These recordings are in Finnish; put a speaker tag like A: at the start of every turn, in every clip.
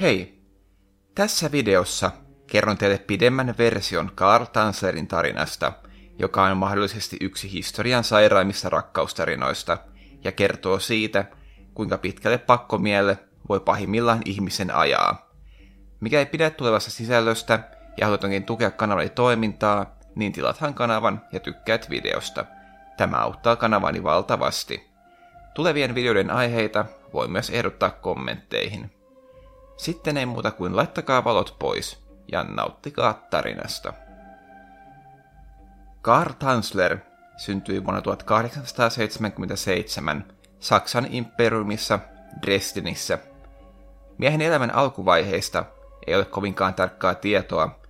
A: Hei! Tässä videossa kerron teille pidemmän version Karl Tanzlerin tarinasta, joka on mahdollisesti yksi historian sairaimmista rakkaustarinoista ja kertoo siitä, kuinka pitkälle pakkomielle voi pahimmillaan ihmisen ajaa. Mikä ei pidä tulevasta sisällöstä ja haluat tukea kanavani toimintaa, niin tilathan kanavan ja tykkäät videosta. Tämä auttaa kanavani valtavasti. Tulevien videoiden aiheita voi myös ehdottaa kommentteihin. Sitten ei muuta kuin laittakaa valot pois ja nauttikaa tarinasta. Karl Tanzler syntyi vuonna 1877 Saksan imperiumissa Dresdenissä. Miehen elämän alkuvaiheista ei ole kovinkaan tarkkaa tietoa,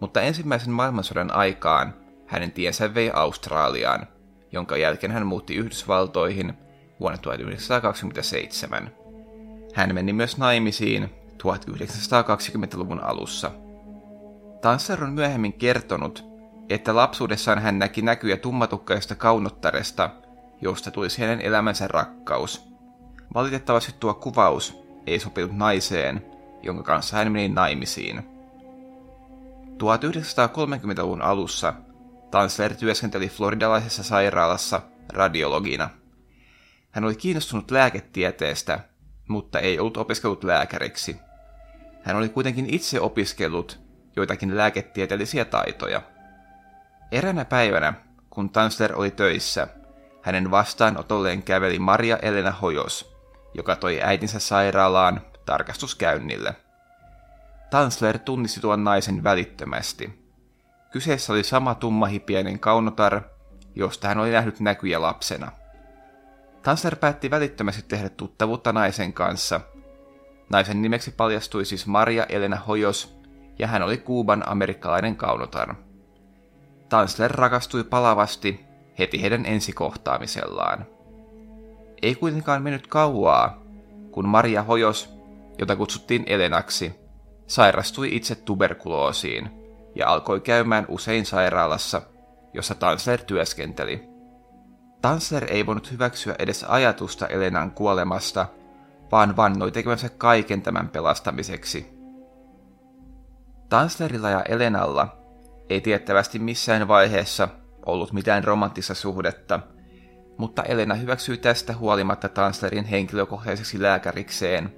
A: mutta ensimmäisen maailmansodan aikaan hänen tiensä vei Australiaan, jonka jälkeen hän muutti Yhdysvaltoihin vuonna 1927. Hän meni myös naimisiin 1920-luvun alussa. Tansser on myöhemmin kertonut, että lapsuudessaan hän näki näkyjä tummatukkaista kaunottaresta, josta tulisi hänen elämänsä rakkaus. Valitettavasti tuo kuvaus ei sopinut naiseen, jonka kanssa hän meni naimisiin. 1930-luvun alussa Tansler työskenteli floridalaisessa sairaalassa radiologina. Hän oli kiinnostunut lääketieteestä, mutta ei ollut opiskellut lääkäriksi. Hän oli kuitenkin itse opiskellut joitakin lääketieteellisiä taitoja. Eränä päivänä, kun Tansler oli töissä, hänen vastaanotolleen käveli Maria Elena Hojos, joka toi äitinsä sairaalaan tarkastuskäynnille. Tansler tunnisti tuon naisen välittömästi. Kyseessä oli sama tummahipienen kaunotar, josta hän oli nähnyt näkyjä lapsena. Tansler päätti välittömästi tehdä tuttavuutta naisen kanssa. Naisen nimeksi paljastui siis Maria Elena Hojos, ja hän oli Kuuban amerikkalainen kaunotar. Tansler rakastui palavasti heti heidän ensikohtaamisellaan. Ei kuitenkaan mennyt kauaa, kun Maria Hojos, jota kutsuttiin Elenaksi, sairastui itse tuberkuloosiin ja alkoi käymään usein sairaalassa, jossa Tansler työskenteli. Tansler ei voinut hyväksyä edes ajatusta Elenan kuolemasta, vaan vannoi tekemänsä kaiken tämän pelastamiseksi. Tanslerilla ja Elenalla ei tiettävästi missään vaiheessa ollut mitään romanttista suhdetta, mutta Elena hyväksyi tästä huolimatta Tanslerin henkilökohtaiseksi lääkärikseen,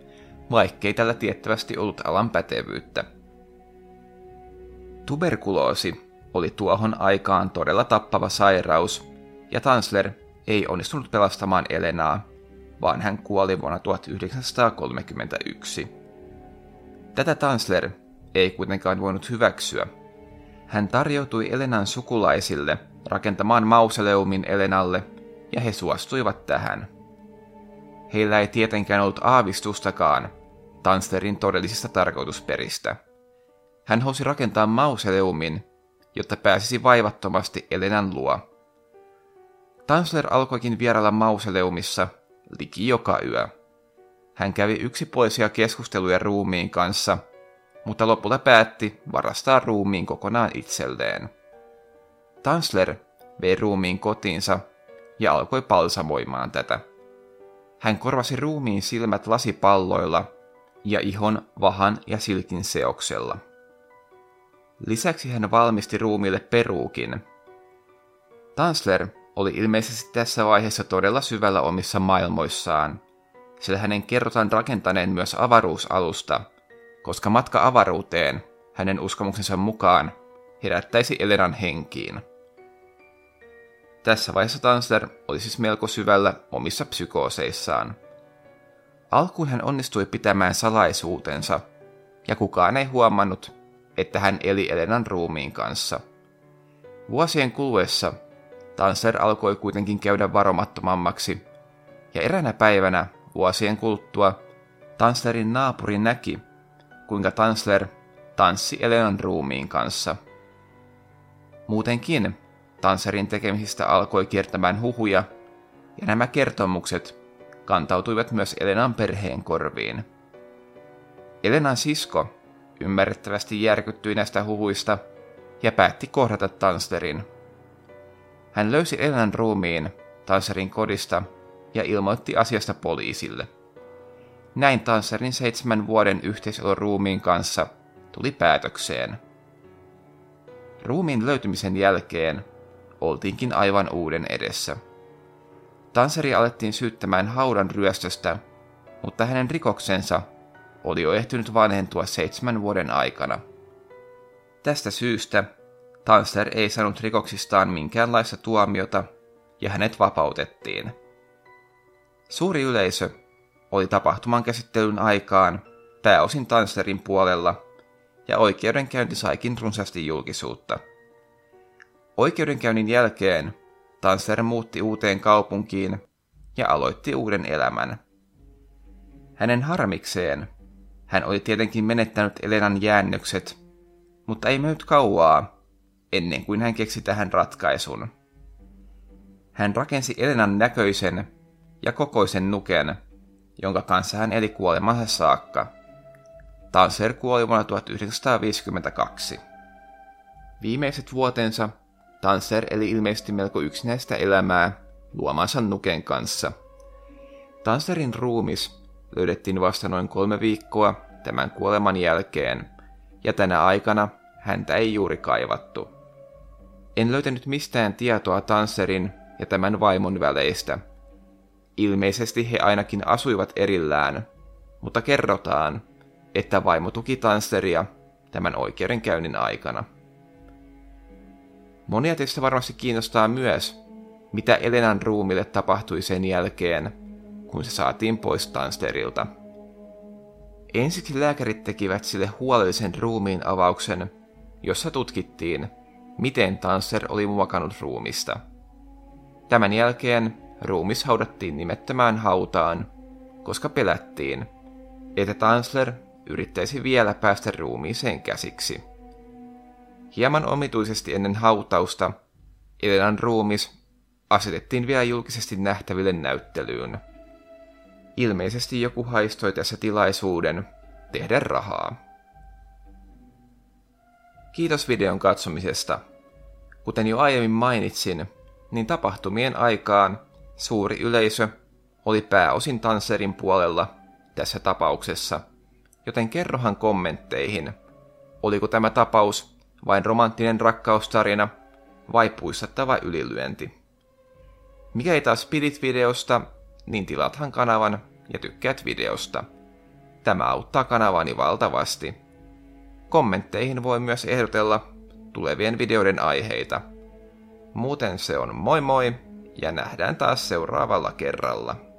A: vaikkei tällä tiettävästi ollut alan pätevyyttä. Tuberkuloosi oli tuohon aikaan todella tappava sairaus, ja Tansler ei onnistunut pelastamaan Elenaa, vaan hän kuoli vuonna 1931. Tätä Tansler ei kuitenkaan voinut hyväksyä. Hän tarjoutui Elenan sukulaisille rakentamaan mauseleumin Elenalle, ja he suostuivat tähän. Heillä ei tietenkään ollut aavistustakaan Tanslerin todellisista tarkoitusperistä. Hän halusi rakentaa mauseleumin, jotta pääsisi vaivattomasti Elenan luo. Tansler alkoikin vierailla mauseleumissa liki joka yö. Hän kävi yksipuolisia keskusteluja ruumiin kanssa – mutta lopulta päätti varastaa ruumiin kokonaan itselleen. Tansler vei ruumiin kotiinsa ja alkoi palsamoimaan tätä. Hän korvasi ruumiin silmät lasipalloilla ja ihon vahan ja silkin seoksella. Lisäksi hän valmisti ruumiille peruukin. Tansler oli ilmeisesti tässä vaiheessa todella syvällä omissa maailmoissaan, sillä hänen kerrotaan rakentaneen myös avaruusalusta, koska matka avaruuteen hänen uskomuksensa mukaan herättäisi Elenan henkiin. Tässä vaiheessa Tansler oli siis melko syvällä omissa psykooseissaan. Alkuun hän onnistui pitämään salaisuutensa, ja kukaan ei huomannut, että hän eli Elenan ruumiin kanssa. Vuosien kuluessa Tansler alkoi kuitenkin käydä varomattomammaksi, ja eräänä päivänä vuosien kuluttua Tanslerin naapuri näki, kuinka Tansler tanssi Elenan ruumiin kanssa. Muutenkin Tanslerin tekemisistä alkoi kiertämään huhuja, ja nämä kertomukset kantautuivat myös Elenan perheen korviin. Elenan sisko ymmärrettävästi järkyttyi näistä huhuista ja päätti kohdata Tanslerin. Hän löysi Elenan ruumiin Tanslerin kodista ja ilmoitti asiasta poliisille. näin Tanserin seitsemän vuoden yhteiselon ruumiin kanssa tuli päätökseen. Ruumiin löytymisen jälkeen oltiinkin aivan uuden edessä. Tanseri alettiin syyttämään haudan ryöstöstä, mutta hänen rikoksensa oli jo ehtynyt vanhentua seitsemän vuoden aikana. Tästä syystä Tanser ei saanut rikoksistaan minkäänlaista tuomiota ja hänet vapautettiin. Suuri yleisö oli tapahtuman käsittelyn aikaan pääosin Tanserin puolella ja oikeudenkäynti saikin runsaasti julkisuutta. Oikeudenkäynnin jälkeen Tanser muutti uuteen kaupunkiin ja aloitti uuden elämän. Hänen harmikseen hän oli tietenkin menettänyt Elenan jäännökset, mutta ei mennyt kauaa ennen kuin hän keksi tähän ratkaisun. Hän rakensi Elenan näköisen ja kokoisen nuken, jonka kanssa hän eli kuolemansa saakka. Tanser kuoli vuonna 1952. Viimeiset vuotensa Tanser eli ilmeisesti melko yksinäistä elämää luomansa nuken kanssa. Tanserin ruumis löydettiin vasta noin kolme viikkoa tämän kuoleman jälkeen, ja tänä aikana häntä ei juuri kaivattu. En löytänyt mistään tietoa Tanserin ja tämän vaimon väleistä. Ilmeisesti he ainakin asuivat erillään, mutta kerrotaan, että vaimo tuki Tanseria tämän oikeudenkäynnin aikana. Monia teistä varmasti kiinnostaa myös, mitä Elenan ruumille tapahtui sen jälkeen, kun se saatiin pois Tansterilta. Ensiksi lääkärit tekivät sille huolellisen ruumiin avauksen, jossa tutkittiin, miten Tanser oli muokannut ruumista. Tämän jälkeen ruumis haudattiin nimettömään hautaan, koska pelättiin, että Tansler yrittäisi vielä päästä ruumiiseen käsiksi. Hieman omituisesti ennen hautausta Elenan ruumis asetettiin vielä julkisesti nähtäville näyttelyyn. Ilmeisesti joku haistoi tässä tilaisuuden tehdä rahaa. Kiitos videon katsomisesta. Kuten jo aiemmin mainitsin, niin tapahtumien aikaan suuri yleisö oli pääosin Tanserin puolella tässä tapauksessa, joten kerrohan kommentteihin, oliko tämä tapaus vain romanttinen rakkaustarina vai puissattava ylilyönti. Mikäli taas pidit videosta, niin tilathan kanavan ja tykkäät videosta. Tämä auttaa kanavani valtavasti. Kommentteihin voi myös ehdotella tulevien videoiden aiheita. Muuten se on moi moi ja nähdään taas seuraavalla kerralla.